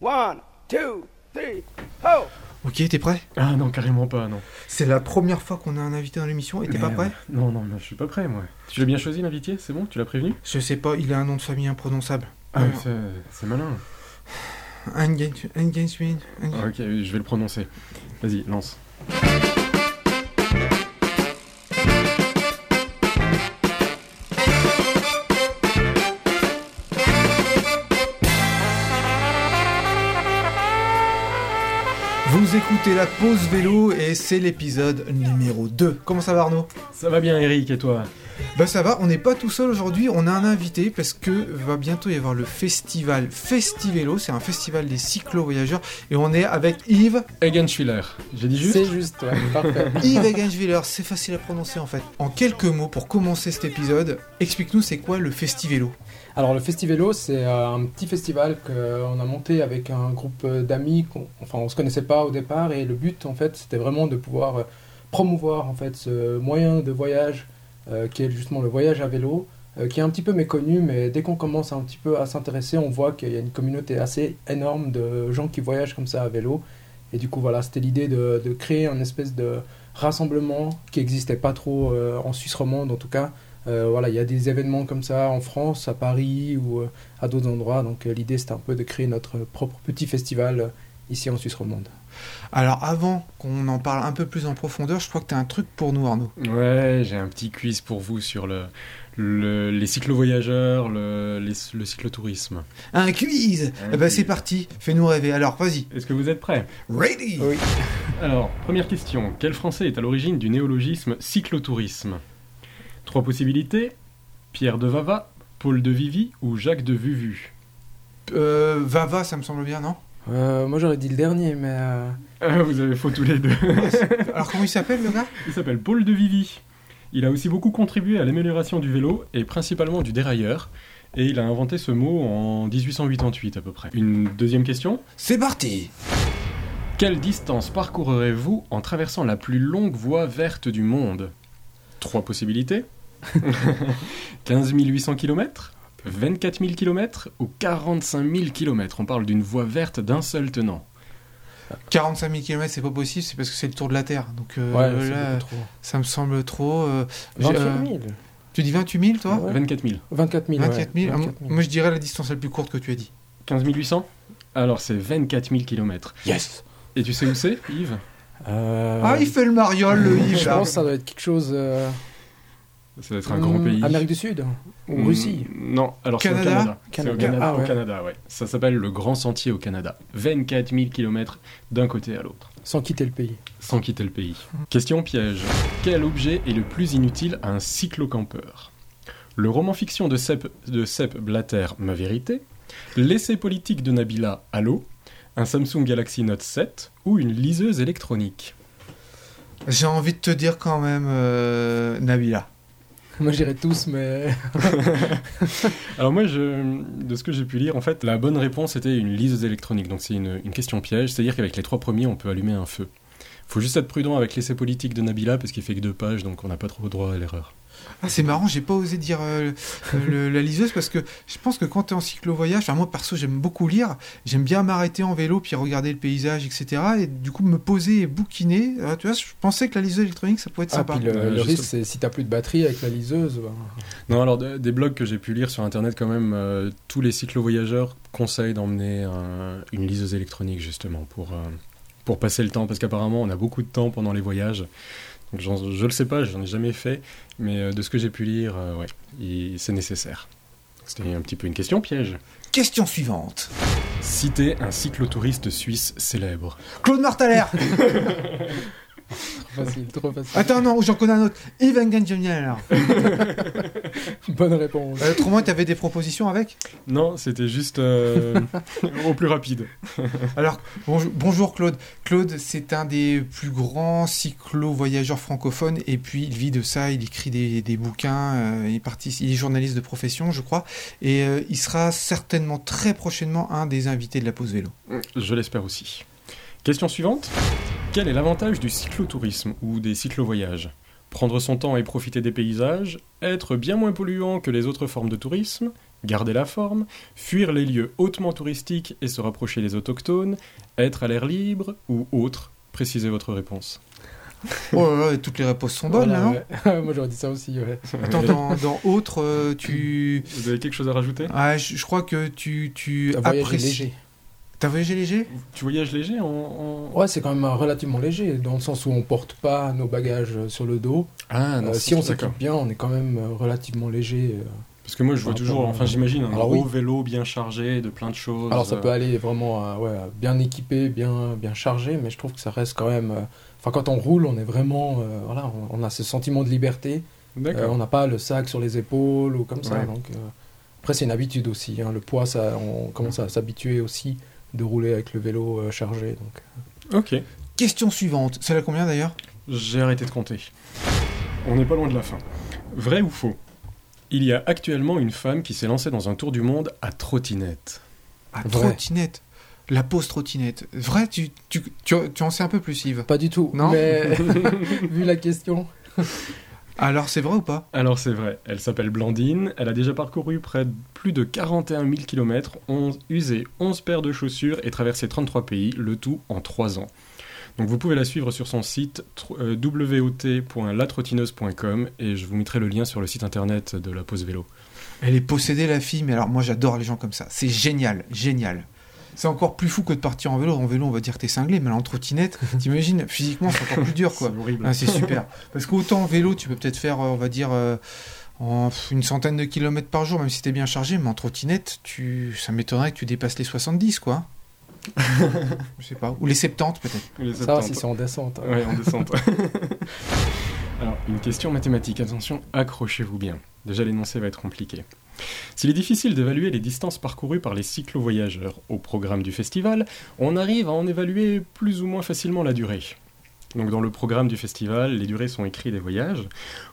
One, two, three, ho! Ok, t'es prêt? Ah non, carrément pas, non. C'est la première fois qu'on a un invité dans l'émission et t'es pas Merde. prêt? Non, non, non, je suis pas prêt, moi. Tu l'as bien choisi, l'invité C'est bon? Tu l'as prévenu? Je sais pas, il a un nom de famille imprononçable. Ah, Euh, c'est- c'est malin. Engage- Engagement. Engage- Ah, ok, je vais le prononcer. Vas-y, lance. Écoutez la pause vélo et c'est l'épisode numéro 2. Comment ça va Arnaud? Ça va bien, Eric, et toi? Bah ça va, on n'est pas tout seul aujourd'hui, on a un invité parce que va bientôt y avoir le festival Festivélo, c'est un festival des cyclo-voyageurs et on est avec Yves, Egenschwiller. J'ai dit juste C'est juste, ouais, parfait. Yves Egenschwiller, c'est facile à prononcer en fait. En quelques mots pour commencer cet épisode, explique-nous c'est quoi le Festivélo Alors le Festivélo, c'est euh, un petit festival qu'on a monté avec un groupe d'amis, qu'on- enfin on se connaissait pas au départ, et le but en fait c'était vraiment de pouvoir euh, promouvoir en fait ce moyen de voyage qui est justement le voyage à vélo, euh, qui est un petit peu méconnu, mais dès qu'on commence un petit peu à s'intéresser, on voit qu'il y a une communauté assez énorme de gens qui voyagent comme ça à vélo. Et du coup voilà, c'était l'idée de, créer un espèce de rassemblement qui n'existait pas trop euh, en Suisse romande en tout cas, euh, voilà, il y a des événements comme ça en France, à Paris ou euh, à d'autres endroits. Donc euh, l'idée c'était un peu de créer notre propre petit festival euh, ici en Suisse romande. Alors avant qu'on en parle un peu plus en profondeur, je crois que t'as un truc pour nous Arnaud. Ouais, j'ai un petit quiz pour vous sur le, le- les cyclo-voyageurs, le, les- le cyclotourisme. Un quiz Un Eh ben c'est parti, fais-nous rêver. Alors vas-y. Est-ce que vous êtes prêts? Ready Oui. Alors, première question. Quel français est à l'origine du néologisme cyclotourisme? Trois possibilités. Pierre de Vava, Paul de Vivi ou Jacques de Vuvu? Euh, Vava, ça me semble bien, non? Euh, moi j'aurais dit le dernier, mais euh, Ah, Vous avez faux tous les deux. Alors comment il s'appelle le gars? Il s'appelle Paul de Vivi. Il a aussi beaucoup contribué à l'amélioration du vélo et principalement du dérailleur. Et il a inventé ce mot en 1888 à peu près. Une deuxième question? C'est parti Quelle distance parcourrez-vous en traversant la plus longue voie verte du monde? Trois possibilités. 15 800 km 24 000 km ou 45 000 km On parle d'une voie verte d'un seul tenant. 45 000 km, c'est pas possible, c'est parce que c'est le tour de la Terre. Donc euh, ouais, là, trop. ça me semble trop. euh, j'ai- 28 euh, 000 tu dis 28 000, toi? Ouais. 24 000. 24 000. 24 000 ouais, Ah, 24 000. Moi, je dirais la distance la plus courte que tu as dit. 15 800 Alors c'est 24 000 km. Yes Et tu sais où c'est, Yves? Euh, Ah, il fait le mariole, le Yves, Je pense que ça doit être quelque chose. Ça doit être un grand hmm, pays. Amérique du Sud Ou Mm, Russie Non, alors c'est au Canada Canada. C'est au Canada. Ah au. Canada, ouais. Ça s'appelle le Grand Sentier au Canada. 24 000 km d'un côté à l'autre, Sans quitter le pays. sans quitter le pays. Question piège. Quel objet est le plus inutile à un cyclocampeur? Le roman fiction de Sepp, de Sepp Blatter, Ma vérité L'essai politique de Nabila, Allo Un Samsung Galaxy Note 7 Ou une liseuse électronique? J'ai envie de te dire quand même euh, Nabila. Moi j'irais tous, mais. Alors moi, je, de ce que j'ai pu lire, en fait, la bonne réponse était une liseuse électronique. Donc c'est une, une question piège, c'est-à-dire qu'avec les trois premiers, on peut allumer un feu. Faut juste être prudent avec l'essai politique de Nabila parce qu'il fait que deux pages, donc on n'a pas trop droit à l'erreur. Ah, c'est marrant, j'ai pas osé dire euh, le- la liseuse parce que je pense que quand tu es en cyclo-voyage, enfin, moi perso j'aime beaucoup lire, j'aime bien m'arrêter en vélo puis regarder le paysage, etc. Et du coup me poser et bouquiner. Euh, tu vois, je pensais que la liseuse électronique ça pouvait être Ah, sympa. puis le, risque, c'est si t'as plus de batterie avec la liseuse. bah, Non, alors de- des blogs que j'ai pu lire sur internet, quand même, euh, tous les cyclo-voyageurs conseillent d'emmener un- une liseuse électronique justement pour, euh, pour passer le temps parce qu'apparemment on a beaucoup de temps pendant les voyages. Je le sais pas, j'en ai jamais fait, mais euh, de ce que j'ai pu lire, euh, ouais, c'est nécessaire. C'était un petit peu une question piège. Question suivante. Citer un cyclotouriste suisse célèbre. Claude Martaler Trop facile, trop facile. Attends, non, j'en connais un autre. Engenjemiel. Bonne réponse. Euh, autrement, tu avais des propositions avec? Non, c'était juste euh, au plus rapide. Alors, bonjour, bonjour Claude. Claude, c'est un des plus grands cyclo-voyageurs francophones et puis il vit de ça, il écrit des, des bouquins, euh, il, participe, il est journaliste de profession, je crois, et euh, il sera certainement très prochainement un des invités de la pause vélo. Je l'espère aussi. Question suivante. Quel est l'avantage du cyclotourisme ou des cyclovoyages? Prendre son temps et profiter des paysages, être bien moins polluant que les autres formes de tourisme, garder la forme, fuir les lieux hautement touristiques et se rapprocher des autochtones, être à l'air libre ou autre Précisez votre réponse. Oh là là, toutes les réponses sont bonnes, Voilà, là, non ouais. Moi j'aurais dit ça aussi, ouais. Attends, dans, dans autre, euh, tu... Vous avez quelque chose à rajouter? Ah, je, je crois que tu, tu apprécies... léger. T'as voyagé léger? Tu voyages léger en- Ouais, c'est quand même relativement léger, dans le sens où on porte pas nos bagages euh, sur le dos. Ah non, Euh, si on s'équipe bien, on est quand même euh, relativement léger. Parce que moi je vois toujours, enfin j'imagine un gros oui. vélo bien chargé de plein de choses. Alors ça peut aller vraiment euh, ouais, bien équipé, bien, bien chargé, mais je trouve que ça reste quand même... euh, Enfin, quand on roule, on est vraiment... euh, voilà, on, on a ce sentiment de liberté. Euh, on n'a pas le sac sur les épaules ou comme ça. Ouais. Donc, euh, Après, c'est une habitude aussi. hein. Le poids, ça, on commence à s'habituer aussi de rouler avec le vélo euh, chargé. Donc. Ok. Question suivante. C'est la combien d'ailleurs? J'ai arrêté de compter. On n'est pas loin de la fin. Vrai ou faux? Il y a actuellement une femme qui s'est lancée dans un tour du monde à trottinette. Vrai. trottinette? La pause trottinette. Vrai, tu, tu, tu, tu en sais un peu plus, Yves? Pas du tout. Non? Mais vu la question, Alors, c'est vrai ou pas? Alors c'est vrai, elle s'appelle Blandine, elle a déjà parcouru près de plus de 41 000 km, usé 11 paires de chaussures et traversé 33 pays, le tout en 3 ans. Donc vous pouvez la suivre sur son site euh, wot.latrottineuse.com et je vous mettrai le lien sur le site internet de la pause vélo. Elle est possédée, la fille, mais alors moi j'adore les gens comme ça. C'est génial, génial. C'est encore plus fou que de partir en vélo. En vélo, on va dire que t'es cinglé, mais là, en trottinette, t'imagines, physiquement, c'est encore plus dur, quoi. C'est horrible. Ah, c'est super. Parce qu'autant en vélo, tu peux peut-être faire, euh, on va dire, euh, en une centaine de kilomètres par jour, même si t'es bien chargé, mais en trottinette, tu... ça m'étonnerait que tu dépasses les 70, quoi. Je sais pas. Ou les 70, peut-être. Les ça si 70. c'est en descente. hein. Ouais, en descente. Alors, une question mathématique. Attention, accrochez-vous bien. Déjà, l'énoncé va être compliqué. S'il est difficile d'évaluer les distances parcourues par les cyclo-voyageurs au programme du festival, on arrive à en évaluer plus ou moins facilement la durée. Donc, dans le programme du festival, les durées sont écrites des voyages.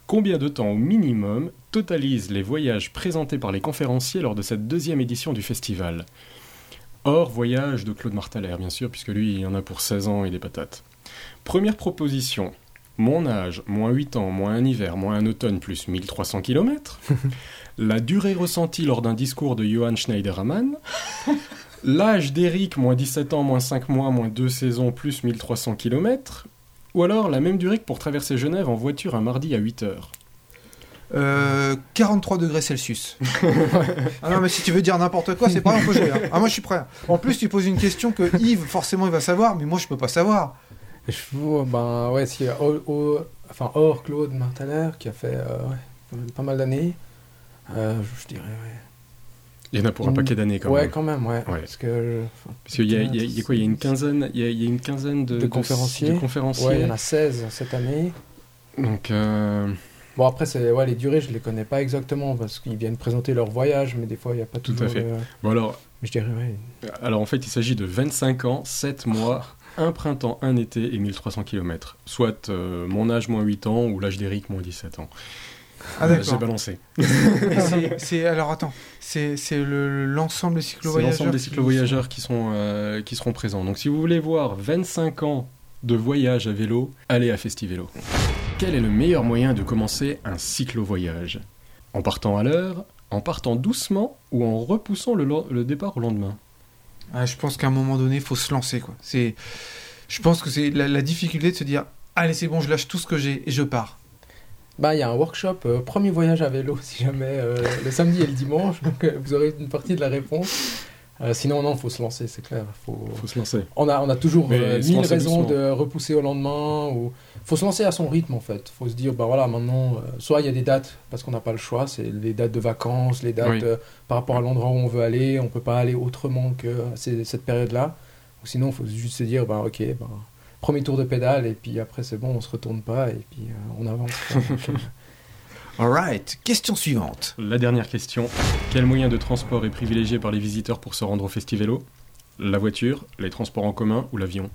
Combien de temps au minimum totalisent les voyages présentés par les conférenciers lors de cette deuxième édition du festival? Hors voyage de Claude Martalère, bien sûr, puisque lui, il y en a pour 16 ans et des patates. Première proposition. Mon âge, moins 8 ans, moins un hiver, moins un automne, plus 1300 km. La durée ressentie lors d'un discours de Johann Schneiderman. L'âge d'Eric, moins 17 ans, moins 5 mois, moins 2 saisons, plus 1300 km. Ou alors la même durée que pour traverser Genève en voiture un mardi à 8 heures. Euh, 43 degrés Celsius. ah non, mais si tu veux dire n'importe quoi, c'est pas un peu jouer. hein. Ah, moi, je suis prêt. En plus, tu poses une question que Yves, forcément, il va savoir, mais moi, je peux pas savoir. Je ben ouais, si, enfin, hors Claude Martaler, qui a fait euh, ouais, pas mal d'années, euh, je dirais, ouais. Il y en a pour un paquet d'années quand ouais, même. quand même, ouais. Ouais. Parce que, enfin, Parce qu'il y, y y a quoi Il y a une quinzaine, il y a, il y a une quinzaine de, De conférenciers. de conférenciers. ouais, il y en a 16 cette année. Donc, euh, Bon, après, c'est, ouais, les durées, je les connais pas exactement parce qu'ils viennent présenter leur voyage, mais des fois, il n'y a pas Tout à fait. le- bon alors, je dirais, ouais. alors en fait, il s'agit de 25 ans, 7 mois, un printemps, un été et 1300 km. Soit euh, mon âge moins 8 ans ou l'âge d'Eric moins 17 ans. Ah. J'ai balancé. C'est- alors attends, c'est c'est le- l'ensemble des cyclo-voyageurs. l'ensemble des qui cyclo-voyageurs qui, sont, euh, qui seront présents. Donc si vous voulez voir 25 ans de voyage à vélo, allez à Festivélo. Quel est le meilleur moyen de commencer un cyclo-voyage? En partant à l'heure, en partant doucement ou en repoussant le, départ au lendemain? Ah, je pense qu'à un moment donné, il faut se lancer. Quoi. C'est, je pense que c'est la, la difficulté de se dire Allez, c'est bon, je lâche tout ce que j'ai et je pars. Bah, il y a un workshop, euh, premier voyage à vélo, si jamais, euh, le samedi et le dimanche, donc euh, vous aurez une partie de la réponse. Sinon, non, faut se lancer, c'est clair. Faut... faut se lancer. On, a, on a toujours mille raisons doucement. de repousser au lendemain. Ou... faut se lancer à son rythme, en fait. faut se dire, bah voilà, maintenant, soit il y a des dates, parce qu'on n'a pas le choix, c'est les dates de vacances, les dates Oui. par rapport à l'endroit où on veut aller, on peut pas aller autrement que cette période-là. Ou sinon, il faut juste se dire, bah ok, bah, premier tour de pédale, et puis après, c'est bon, on se retourne pas, et puis euh, on avance. euh, Alright, question suivante. La dernière question. Quel moyen de transport est privilégié par les visiteurs pour se rendre au Festivélo La voiture, les transports en commun ou l'avion?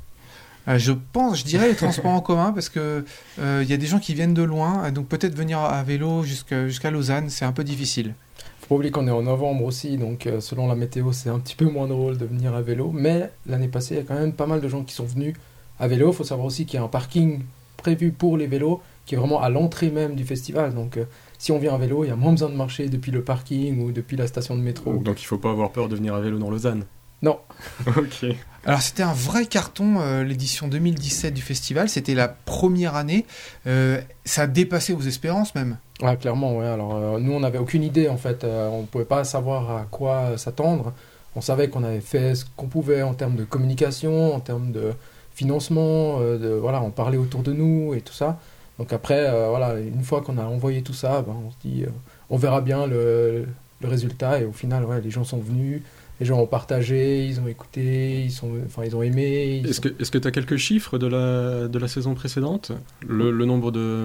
Euh, je pense, je dirais les transports en commun parce que euh, il y a des gens qui viennent de loin, donc peut-être venir à vélo jusqu'à jusqu'à Lausanne, c'est un peu difficile. Faut pas oublier qu'on est en novembre aussi, donc euh, selon la météo, c'est un petit peu moins drôle de venir à vélo. Mais l'année passée, il y a quand même pas mal de gens qui sont venus à vélo. Il faut savoir aussi qu'il y a un parking prévu pour les vélos qui est vraiment à l'entrée même du festival. Donc euh, si on vient à vélo, il y a moins besoin de marcher depuis le parking ou depuis la station de métro. Donc il faut pas avoir peur de venir à vélo dans Lausanne. Non. ok. Alors c'était un vrai carton euh, l'édition 2017 du festival, c'était la première année, Euh, ça a dépassé vos espérances même. Ouais, clairement, ouais. Alors, euh, nous, on n'avait aucune idée, en fait. Euh, on ne pouvait pas savoir à quoi euh, s'attendre. On savait qu'on avait fait ce qu'on pouvait en termes de communication, en termes de financement, euh, de, voilà, on parlait autour de nous et tout ça. Donc après, euh, voilà, une fois qu'on a envoyé tout ça, ben, on se dit, euh, on verra bien le, le résultat. Et au final, ouais, les gens sont venus, les gens ont partagé, ils ont écouté, ils, sont, enfin, ils ont aimé. ils Est-ce sont- que tu as quelques chiffres de la, de la saison précédente? Le, le nombre de...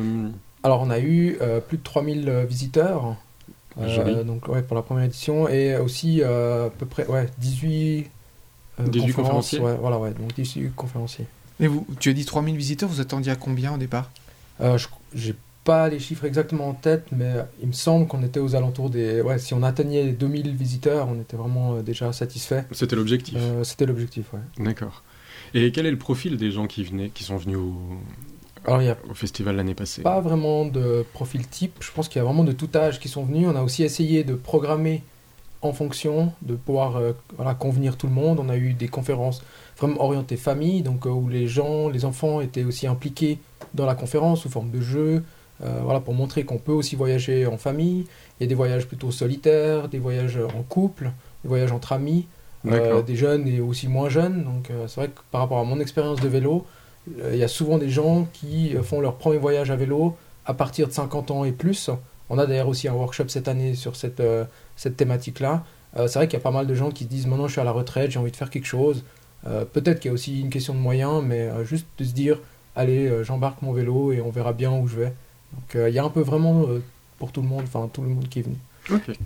Alors, on a eu euh, plus de 3000 visiteurs. euh, donc, ouais, pour la première édition. Et aussi, euh, à peu près, ouais, 18, euh, 18 conférences, conférenciers ouais, voilà, ouais, donc 18 conférenciers. Et vous, tu as dit 3000 visiteurs, vous attendiez à combien au départ? Euh, je J'ai pas les chiffres exactement en tête, mais il me semble qu'on était aux alentours des. Ouais, si on atteignait les 2000 visiteurs, on était vraiment euh, déjà satisfait. C'était l'objectif. Euh, C'était l'objectif, ouais. D'accord. Et quel est le profil des gens qui venaient, qui sont venus au, Alors, il y a au festival l'année passée? pas vraiment de profil type. Je pense qu'il y a vraiment de tout âge qui sont venus. On a aussi essayé de programmer en fonction, de pouvoir euh, voilà, convenir tout le monde. On a eu des conférences vraiment orientées famille, donc euh, où les gens, les enfants étaient aussi impliqués dans la conférence sous forme de jeu, euh, voilà, pour montrer qu'on peut aussi voyager en famille. Il y a des voyages plutôt solitaires, des voyages en couple, des voyages entre amis, des jeunes et aussi moins jeunes. Donc c'est vrai que par rapport à mon expérience de vélo, il y a souvent des gens qui font leur premier voyage à vélo à partir de 50 ans et plus. On a d'ailleurs aussi un workshop cette année sur cette, euh, cette thématique-là. Euh, c'est vrai qu'il y a pas mal de gens qui se disent maintenant je suis à la retraite, j'ai envie de faire quelque chose. Euh, Peut-être qu'il y a aussi une question de moyens, mais juste de se dire allez, j'embarque mon vélo et on verra bien où je vais. Donc il y a un peu vraiment pour tout le monde, enfin tout le monde qui est venu.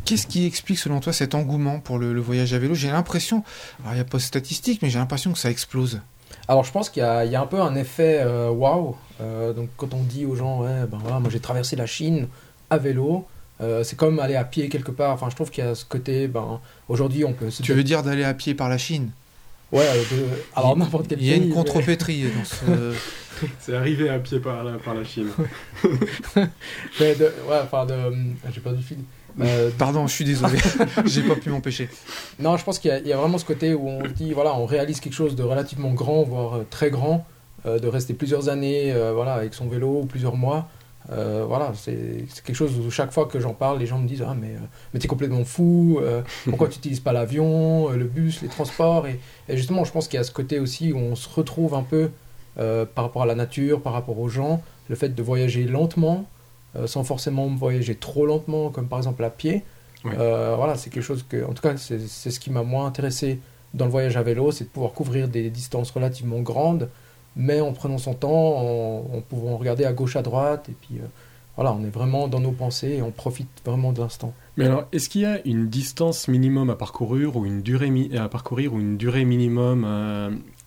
Qu'est-ce qui explique selon toi cet engouement pour le, le voyage à vélo? J'ai l'impression, alors il n'y a pas de statistiques, mais j'ai l'impression que ça explose. Alors je pense qu'il y, a il y a un peu un effet waouh. Euh, donc quand on dit aux gens, ouais, ben voilà, moi j'ai traversé la Chine à vélo, euh, c'est comme aller à pied quelque part. Enfin, je trouve qu'il y a ce côté, ben aujourd'hui on peut. se Tu veux dire d'aller à pied par la Chine? Ouais, euh, de- alors Il- n'importe quel Il y a une mais- contrepétrie dans ce... C'est arrivé à pied par la, par la Chine. mais de- ouais, enfin de, ah, j'ai perdu le fil. Euh, Pardon, je suis désolé, j'ai pas pu m'empêcher. Non, je pense qu'il y, a- il y a vraiment ce côté où on dit, voilà, on réalise quelque chose de relativement grand, voire euh, très grand, euh, de rester plusieurs années euh, voilà, avec son vélo ou plusieurs mois. Euh, voilà, c'est quelque chose où chaque fois que j'en parle, les gens me disent Ah, mais, euh, mais t'es complètement fou, euh, pourquoi tu n'utilises pas l'avion, le bus, les transports et, et justement, je pense qu'il y a ce côté aussi où on se retrouve un peu euh, par rapport à la nature, par rapport aux gens, le fait de voyager lentement, sans forcément voyager trop lentement, comme par exemple à pied. Voilà, c'est quelque chose que, en tout cas, c'est ce qui m'a moins intéressé dans le voyage à vélo, c'est de pouvoir couvrir des distances relativement grandes, mais en prenant son temps, en, en regarder à gauche, à droite, et puis euh, voilà, on est vraiment dans nos pensées et on profite vraiment de l'instant. Mais alors, est-ce qu'il y a une distance minimum à parcourir ou une durée, à parcourir ou une durée minimum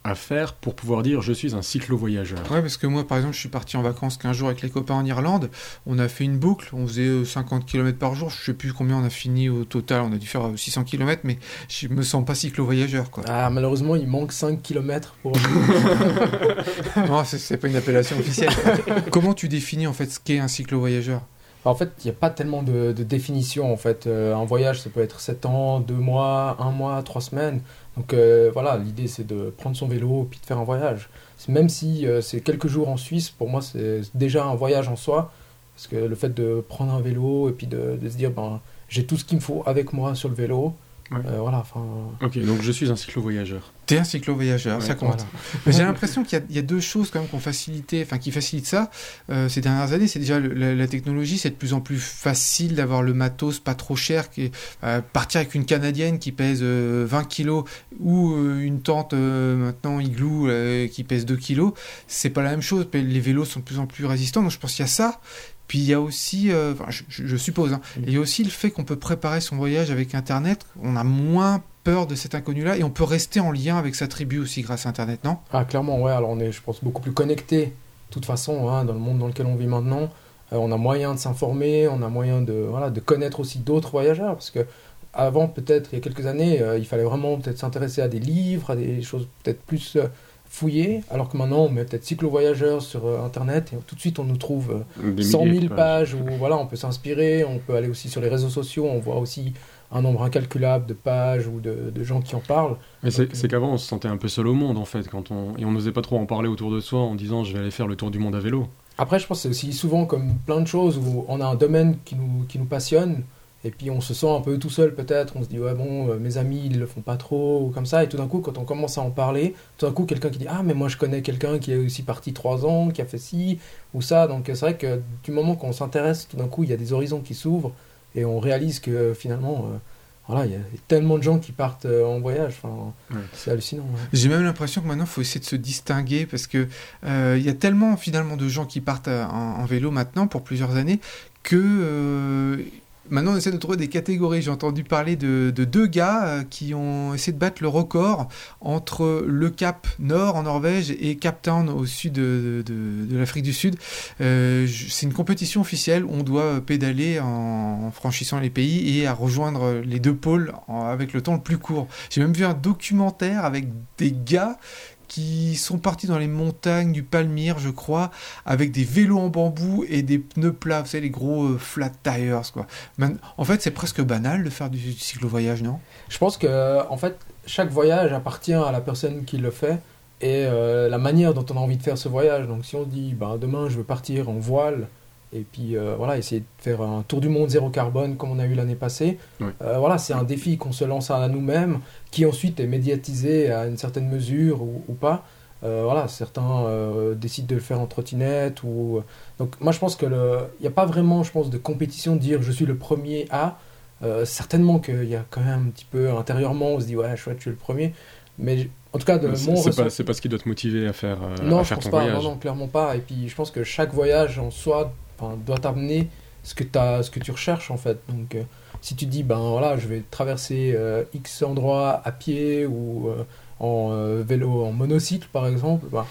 à, faire pour pouvoir dire je suis un cyclo-voyageur Ouais, parce que moi, par exemple, je suis parti en vacances 15 jours avec les copains en Irlande. On a fait une boucle, on faisait euh, 50 km par jour. Je sais plus combien on a fini au total. On a dû faire euh, 600 km, mais je me sens pas cyclo-voyageur, quoi. Ah, malheureusement, il manque 5 km pour. non, c'est- c'est pas une appellation officielle. Comment tu définis en fait ce qu'est un cyclo-voyageur? En fait, il n'y a pas tellement de, de définition. En fait, Euh, un voyage, ça peut être 7 ans, 2 mois, 1 mois, 3 semaines. Donc euh, voilà, l'idée c'est de prendre son vélo puis de faire un voyage. Même si euh, c'est quelques jours en Suisse, pour moi c'est déjà un voyage en soi. Parce que le fait de prendre un vélo et puis de, de se dire, ben, j'ai tout ce qu'il me faut avec moi sur le vélo. Ouais. Euh, voilà, enfin. Ok, donc je suis un cyclo-voyageur. T'es un cyclo-voyageur, Ouais, ça compte. voilà. Mais j'ai l'impression qu'il y a- il y, a deux choses quand même qui ont facilité, enfin qui facilitent ça euh, ces dernières années. C'est déjà le- la, la technologie, c'est de plus en plus facile d'avoir le matos pas trop cher. Qui, euh, partir avec une canadienne qui pèse euh, 20 kilos ou euh, une tente euh, maintenant igloo euh, qui pèse 2 kilos, c'est pas la même chose. Les vélos sont de plus en plus résistants, donc je pense qu'il y a ça. Puis il y a aussi, euh, enfin, je, suppose, hein, Mm. il y a aussi le fait qu'on peut préparer son voyage avec Internet. On a moins peur de cet inconnu-là et on peut rester en lien avec sa tribu aussi grâce à Internet, non? Ah, clairement, ouais. Alors, on est, je pense, beaucoup plus connecté, de toute façon, hein, dans le monde dans lequel on vit maintenant. Euh, on a moyen de s'informer, on a moyen de, voilà, de connaître aussi d'autres voyageurs. Parce que, avant, peut-être, il y a quelques années, euh, il fallait vraiment peut-être s'intéresser à des livres, à des choses peut-être plus fouiller, alors que maintenant on met peut-être cyclo-voyageur sur euh, internet et tout de suite on nous trouve euh, Des 100 milliers 000 de pages où voilà, on peut s'inspirer, on peut aller aussi sur les réseaux sociaux, on voit aussi un nombre incalculable de pages ou de, de gens qui en parlent. Mais c'est c'est qu'avant, on se sentait un peu seul au monde, en fait, quand on... et on n'osait pas trop en parler autour de soi en disant je vais aller faire le tour du monde à vélo. Après, je pense que c'est aussi souvent comme plein de choses où on a un domaine qui nous, qui nous passionne et puis on se sent un peu tout seul peut-être, on se dit ouais bon, euh, mes amis ils le font pas trop ou comme ça et tout d'un coup quand on commence à en parler, tout d'un coup quelqu'un qui dit ah mais moi je connais quelqu'un qui est aussi parti trois ans, qui a fait ci ou ça, donc c'est vrai que du moment qu'on s'intéresse, tout d'un coup il y a des horizons qui s'ouvrent et on réalise que euh, finalement euh, voilà, il y a tellement de gens qui partent euh, en voyage, enfin, Ouais. c'est hallucinant. ouais. J'ai même l'impression que maintenant, il faut essayer de se distinguer parce que euh, il y a tellement finalement de gens qui partent en, en vélo maintenant pour plusieurs années que maintenant on essaie de trouver des catégories. J'ai entendu parler de, de deux gars euh, qui ont essayé de battre le record entre le Cap Nord en Norvège et Cap Town au sud de, l'Afrique du Sud. Euh, C'est une compétition officielle où on doit pédaler en, franchissant les pays et à rejoindre les deux pôles avec le temps le plus court. J'ai même vu un documentaire avec des gars qui sont partis dans les montagnes du Palmyre, je crois, avec des vélos en bambou et des pneus plats, vous savez, les gros euh, flat tires, quoi. En fait, c'est presque banal de faire du cyclo-voyage, non? Je pense que en fait chaque voyage appartient à la personne qui le fait et euh, la manière dont on a envie de faire ce voyage. Donc si on dit ben, demain je veux partir en voile et puis euh, voilà essayer de faire un tour du monde zéro carbone comme on a eu l'année passée, Oui. euh, voilà c'est un défi qu'on se lance à nous-mêmes qui ensuite est médiatisé à une certaine mesure ou, ou pas. Euh, voilà, certains décident de le faire en trottinette ou donc moi je pense que le il n'y a pas vraiment je pense de compétition de dire je suis le premier à certainement qu'il y a quand même un petit peu intérieurement, on se dit ouais, chouette, je suis le premier. Mais en tout cas, de mon c'est pas, ce qui doit te motiver à faire, non, à je faire pense ton pas. voyage. Non, non, clairement pas. Et puis, je pense que chaque voyage en soi enfin, doit t'amener ce que, t'as- ce que tu recherches en fait. Donc, euh, si tu dis, ben voilà, je vais traverser euh, X endroits à pied ou euh, en euh, vélo, en monocycle par exemple, ben,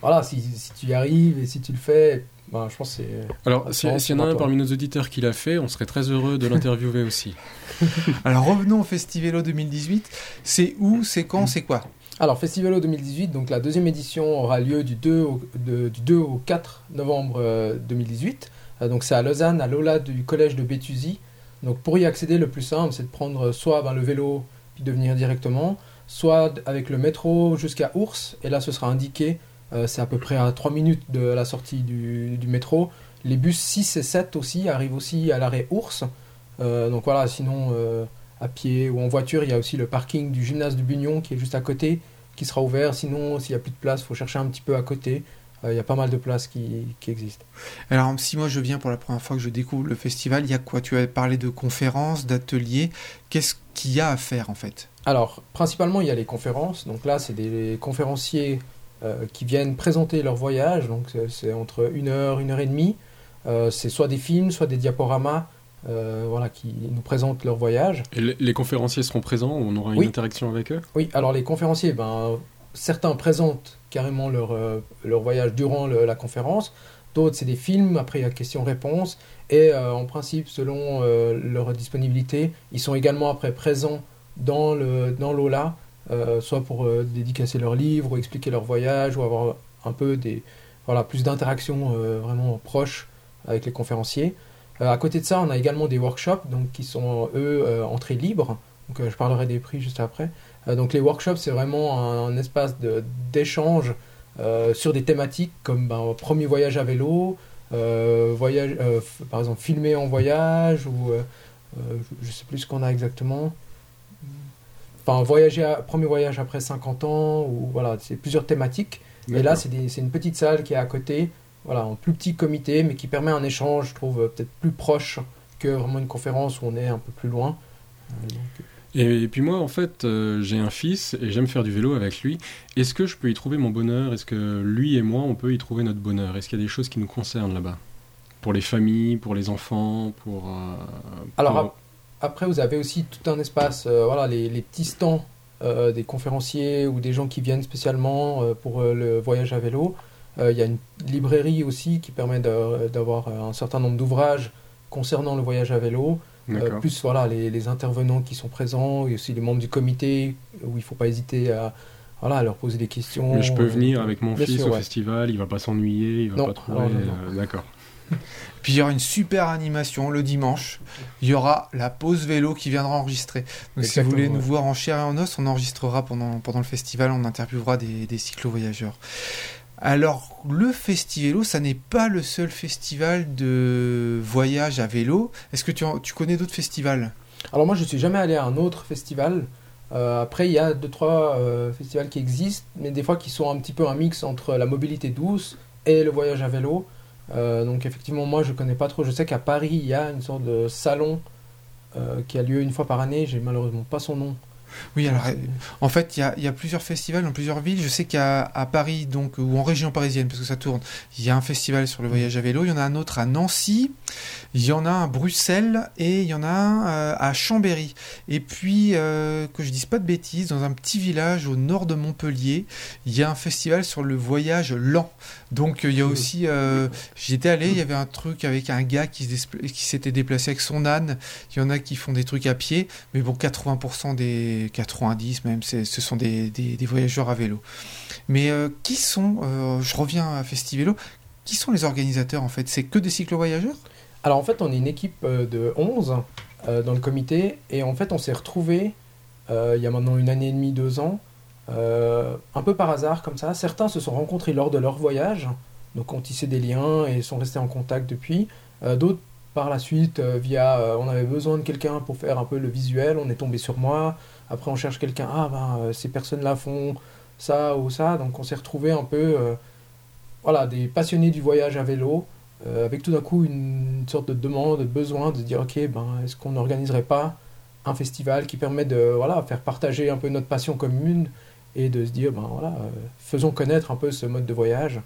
voilà, si, si tu y arrives et si tu le fais, ben, je pense que c'est. Alors, si- s'il y en a un parmi nos auditeurs qui l'a fait, on serait très heureux de l'interviewer aussi. Alors revenons au Festivélo 2018. C'est où, c'est quand, c'est quoi? Alors, Festivalo 2018, donc la deuxième édition aura lieu du 2 au, de- du 2 au 4 novembre euh, 2018. Euh, donc, c'est à Lausanne, à l'Ola du collège de Béthusy. Donc, pour y accéder, le plus simple, c'est de prendre soit ben, le vélo puis de venir directement, soit avec le métro jusqu'à Ours. Et là, ce sera indiqué, euh, c'est à peu près à 3 minutes de la sortie du, métro. Les bus 6 et 7 aussi arrivent aussi à l'arrêt Ours. Euh, donc voilà, sinon à pied ou en voiture, il y a aussi le parking du gymnase du Bugnon qui est juste à côté, qui sera ouvert. Sinon, s'il n'y a plus de place, il faut chercher un petit peu à côté. Euh, il y a pas mal de places qui, qui existent. Alors si moi je viens pour la première fois que je découvre le festival, il y a quoi? Tu as parlé de conférences, d'ateliers. Qu'est-ce qu'il y a à faire en fait? Alors, principalement, il y a les conférences. Donc là, c'est des conférenciers euh, qui viennent présenter leur voyage. Donc c'est- c'est entre une heure, une heure et demie. Euh, c'est soit des films, soit des diaporamas. euh, voilà, qui nous présentent leur voyage. Et les, les conférenciers seront présents, on aura une Oui. interaction avec eux? Oui, alors les conférenciers, ben, certains présentent carrément leur, euh, leur voyage durant la conférence, d'autres c'est des films, après il y a questions-réponses, et euh, en principe, selon euh, leur disponibilité, ils sont également après présents dans dans l'OLA, euh, soit pour dédicacer leurs livres, ou expliquer leur voyage, ou avoir un peu des, voilà, plus d'interactions vraiment proches avec les conférenciers. À côté de ça, on a également des workshops donc, qui sont, eux, entrée libre. Donc, euh, je parlerai des prix juste après. Euh, donc les workshops, c'est vraiment un, un espace d'échange euh, sur des thématiques comme ben, premier voyage à vélo, voyage, par exemple filmer en voyage, ou je ne sais plus ce qu'on a exactement. Enfin, voyager à- premier voyage après 50 ans, ou voilà, c'est plusieurs thématiques. Et là, c'est une petite salle qui est à côté, voilà, en plus petit comité, mais qui permet un échange, je trouve, peut-être plus proche que vraiment une conférence où on est un peu plus loin. Euh, donc, Et, puis moi, en fait, euh, j'ai un fils et j'aime faire du vélo avec lui. Est-ce que je peux y trouver mon bonheur? Est-ce que lui et moi, on peut y trouver notre bonheur? Est-ce qu'il y a des choses qui nous concernent là-bas? Pour les familles, pour les enfants, pour... euh, Alors, Après, vous avez aussi tout un espace, euh, voilà, les, les petits stands des conférenciers ou des gens qui viennent spécialement pour le voyage à vélo. Il y a une librairie aussi qui permet d'avoir un certain nombre d'ouvrages concernant le voyage à vélo. Euh, plus voilà, les, les intervenants qui sont présents et aussi les membres du comité où il ne faut pas hésiter à, voilà, leur poser des questions. Mais je peux euh, venir avec mon bien fils sûr, au ouais. festival, il va pas s'ennuyer, il va Non, pas trouver. non. euh, D'accord. Puis il y aura une super animation le dimanche. Il y aura la pause vélo qui viendra enregistrer. Donc si vous voulez nous voir en chair et en os, on enregistrera pendant, pendant le festival, on interviewera des, des cyclo-voyageurs. Alors, le Festivélo, ça n'est pas le seul festival de voyage à vélo. Est-ce que tu, connais d'autres festivals? Alors moi, je suis jamais allé à un autre festival. Euh, après, il y a deux trois euh, festivals qui existent, mais des fois qui sont un petit peu un mix entre la mobilité douce et le voyage à vélo. Euh, donc effectivement, moi, je connais pas trop. Je sais qu'à Paris, il y a une sorte de salon euh, qui a lieu une fois par année. J'ai malheureusement pas son nom. Oui, alors En fait, il y a, il y a plusieurs festivals dans plusieurs villes. Je sais qu'à à Paris, donc, ou en région parisienne, parce que ça tourne, il y a un festival sur le voyage à vélo. Il y en a un autre à Nancy, il y en a un à Bruxelles et il y en a un euh, à Chambéry. Et puis, euh, que je dise pas de bêtises, dans un petit village au nord de Montpellier, il y a un festival sur le voyage lent. Donc, euh, il y a aussi, euh, j'y étais allé, il y avait un truc avec un gars qui s'était déplacé avec son âne. Il y en a qui font des trucs à pied, mais bon, 80% des 90 même, ce sont des, des- voyageurs à vélo. Mais euh, qui sont, euh, je reviens à Festivélo, qui sont les organisateurs en fait? C'est que des cyclo-voyageurs? Alors en fait, on est une équipe euh, de 11 euh, dans le comité et en fait, on s'est retrouvés il y a maintenant une année et demie, deux ans, un peu par hasard comme ça. Certains se sont rencontrés lors de leur voyage, donc ont tissé des liens et sont restés en contact depuis. D'autres par la suite, via, on avait besoin de quelqu'un pour faire un peu le visuel, on est tombé sur moi. Après, on cherche quelqu'un, ah ben euh, ces personnes-là font ça ou ça, donc on s'est retrouvés un peu, euh, voilà, des passionnés du voyage à vélo. Euh, avec tout d'un coup une sorte de demande, de besoin de dire ok, ben, est-ce qu'on n'organiserait pas un festival qui permet de voilà, faire partager un peu notre passion commune et de se dire ben, voilà, euh, faisons connaître un peu ce mode de voyage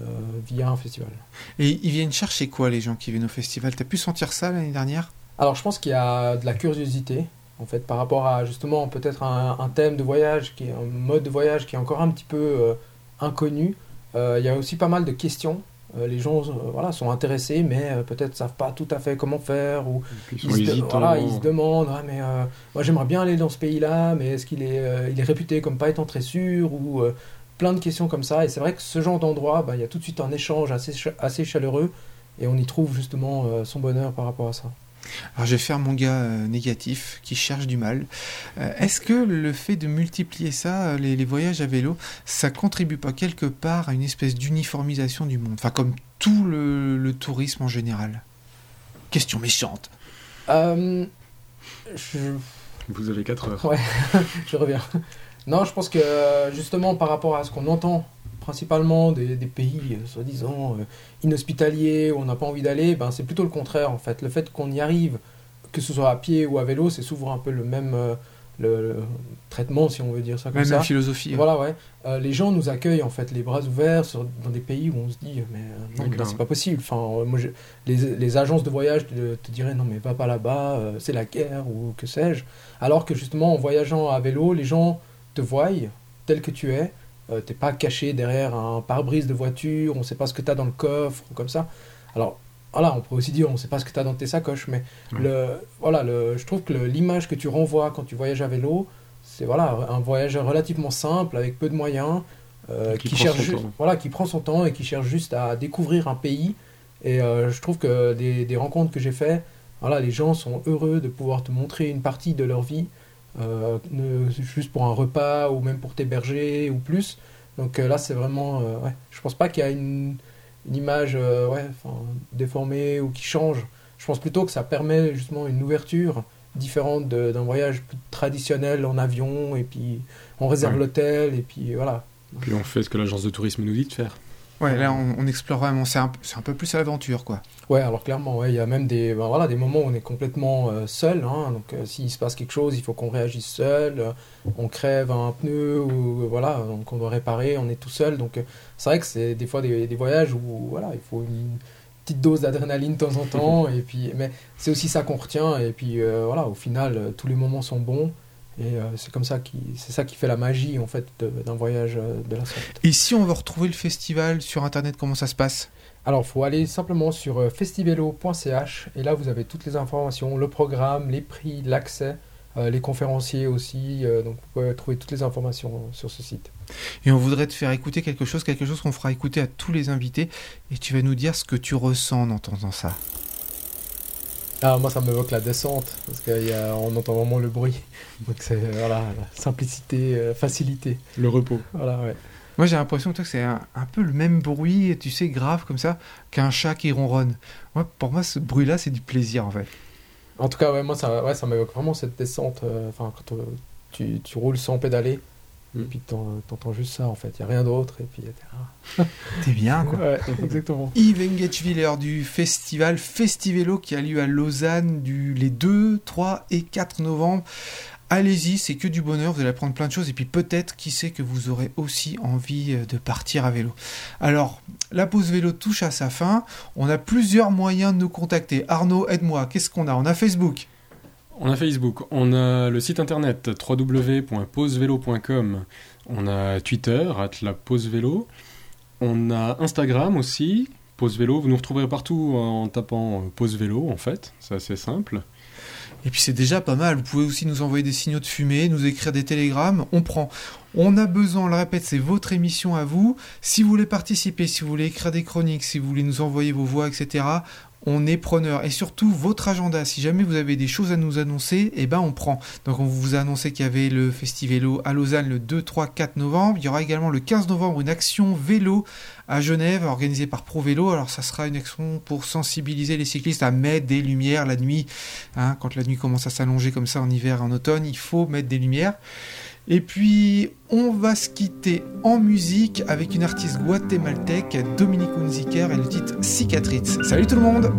euh, via un festival. Et ils viennent chercher quoi les gens qui viennent au festival? T'as pu sentir ça l'année dernière? Alors je pense qu'il y a de la curiosité en fait par rapport à justement peut-être un, un thème de voyage qui est un mode de voyage qui est encore un petit peu euh, inconnu. Euh, il y a aussi pas mal de questions. Euh, les gens voilà, sont intéressés mais peut-être savent pas tout à fait comment faire ou ils se, hésitants. voilà, ils se demandent ah, mais moi j'aimerais bien aller dans ce pays-là mais est-ce qu'il est, il est réputé comme pas étant très sûr ou plein de questions comme ça et c'est vrai que ce genre d'endroit bah, il y a tout de suite un échange assez, assez chaleureux et on y trouve justement son bonheur par rapport à ça. Alors je vais faire mon gars euh, négatif qui cherche du mal. Euh, Est-ce que le fait de multiplier ça, euh, les, les voyages à vélo, ça contribue pas quelque part à une espèce d'uniformisation du monde? Enfin comme tout le, le tourisme en général. Question méchante. Euh, je, Vous avez 4 heures. Ouais, je reviens. Non, je pense que justement par rapport à ce qu'on entend principalement des, des pays euh, soi-disant euh, inhospitaliers où on n'a pas envie d'aller, ben, c'est plutôt le contraire en fait. Le fait qu'on y arrive, que ce soit à pied ou à vélo, c'est souvent un peu le même euh, le, le traitement si on veut dire ça comme Même, ça. même philosophie. Voilà, ouais. Les gens nous accueillent en fait les bras ouverts sur- dans des pays où on se dit mais non, là, c'est pas possible. Enfin, moi, je- les, les agences de voyage te, te diraient non mais va pas là-bas, c'est la guerre ou que sais-je. Alors que justement en voyageant à vélo, les gens te voient tel que tu es. Euh, T'es pas caché derrière un pare-brise de voiture, on sait pas ce que tu as dans le coffre ou comme ça. Alors voilà, on pourrait aussi dire on sait pas ce que tu as dans tes sacoches, mais Ouais. le, voilà, le, je trouve que l'image que tu renvoies quand tu voyages à vélo, c'est voilà, un voyage relativement simple avec peu de moyens, euh, Qui cherche son ju- temps. voilà, qui prend son temps et qui cherche juste à découvrir un pays. Et euh, je trouve que des, des rencontres que j'ai fait, voilà, les gens sont heureux de pouvoir te montrer une partie de leur vie, euh, ne- juste pour un repas ou même pour t'héberger ou plus. Donc euh, là, c'est vraiment, euh, ouais, je pense pas qu'il y a une, une image euh, ouais, déformée ou qui change. Je pense plutôt que ça permet justement une ouverture différente d'un voyage plus traditionnel en avion et puis on réserve Ouais. l'hôtel et puis voilà. Puis on fait ce que l'agence de tourisme nous dit de faire. Ouais, là on, on explore vraiment, c'est un, peu plus à l'aventure quoi. Ouais, alors clairement, ouais, il y a même des, ben voilà, des moments où on est complètement euh, seul. hein. donc, euh, s'il se passe quelque chose, il faut qu'on réagisse seul. euh, on crève un pneu ou euh, voilà, donc on doit réparer, on est tout seul. Donc, euh, c'est vrai que c'est des fois des, des voyages où voilà, il faut une petite dose d'adrénaline de temps en temps. et puis, mais c'est aussi ça qu'on retient. Et puis euh, voilà, au final, euh, tous les moments sont bons. Et euh, c'est comme ça qui, c'est ça qui fait la magie en fait d'un voyage euh, de la sorte. Et si on veut retrouver le festival sur internet, comment ça se passe? Alors, il faut aller simplement sur euh, festivelo.ch et là, vous avez toutes les informations, le programme, les prix, l'accès. euh, les conférenciers aussi. donc vous pouvez trouver toutes les informations sur ce site. Et on voudrait te faire écouter quelque chose, quelque chose qu'on fera écouter à tous les invités. Et tu vas nous dire ce que tu ressens en entendant ça. Ah, moi, ça m'évoque la descente, parce qu'on entend vraiment le bruit. Donc, c'est euh, voilà, simplicité, euh, facilité. Le repos. Voilà, ouais. Moi, j'ai l'impression toi, que c'est un, un peu le même bruit, tu sais, grave comme ça, qu'un chat qui ronronne. Moi, pour moi, ce bruit-là, c'est du plaisir, en fait. En tout cas, ouais, moi, ça, ouais, ça m'évoque vraiment cette descente. euh, Enfin, quand tu, tu roules sans pédaler, et Mm. puis t'en- t'entends juste ça, en fait. Il n'y a rien d'autre, et puis... t'es-. T'es bien, quoi. Ouais, exactement. Yves Engetschwiller du festival Festivelo qui a lieu à Lausanne du, les 2, 3 et 4 novembre. Allez-y, c'est que du bonheur, vous allez apprendre plein de choses et puis peut-être, qui sait, que vous aurez aussi envie euh, de partir à vélo. Alors, la pause vélo touche à sa fin. On a plusieurs moyens de nous contacter. Arnaud, aide-moi, qu'est-ce qu'on a? On a Facebook. On a Facebook, on a le site internet www.posevelo.com, on a Twitter, la vélo, on a Instagram aussi, pause vous nous retrouverez partout en tapant euh, pause vélo en fait, c'est assez simple. Et puis c'est déjà pas mal. Vous pouvez aussi nous envoyer des signaux de fumée, nous écrire des télégrammes. On prend. On a besoin, on le répète, c'est votre émission à vous. Si vous voulez participer, si vous voulez écrire des chroniques, si vous voulez nous envoyer vos voix, etc., on est preneur. Et surtout, votre agenda. Si jamais vous avez des choses à nous annoncer, eh ben on prend. Donc on vous a annoncé qu'il y avait le Festivélo à Lausanne le 2, 3, 4 novembre. Il y aura également le 15 novembre une action vélo à Genève organisée par Pro Vélo. Alors ça sera une action pour sensibiliser les cyclistes à mettre des lumières la nuit. Hein, quand la nuit commence à s'allonger comme ça en hiver et en automne, il faut mettre des lumières. Et puis, on va se quitter en musique avec une artiste guatémaltèque, Dominique Unziker, et le titre Cicatrice. Salut tout le monde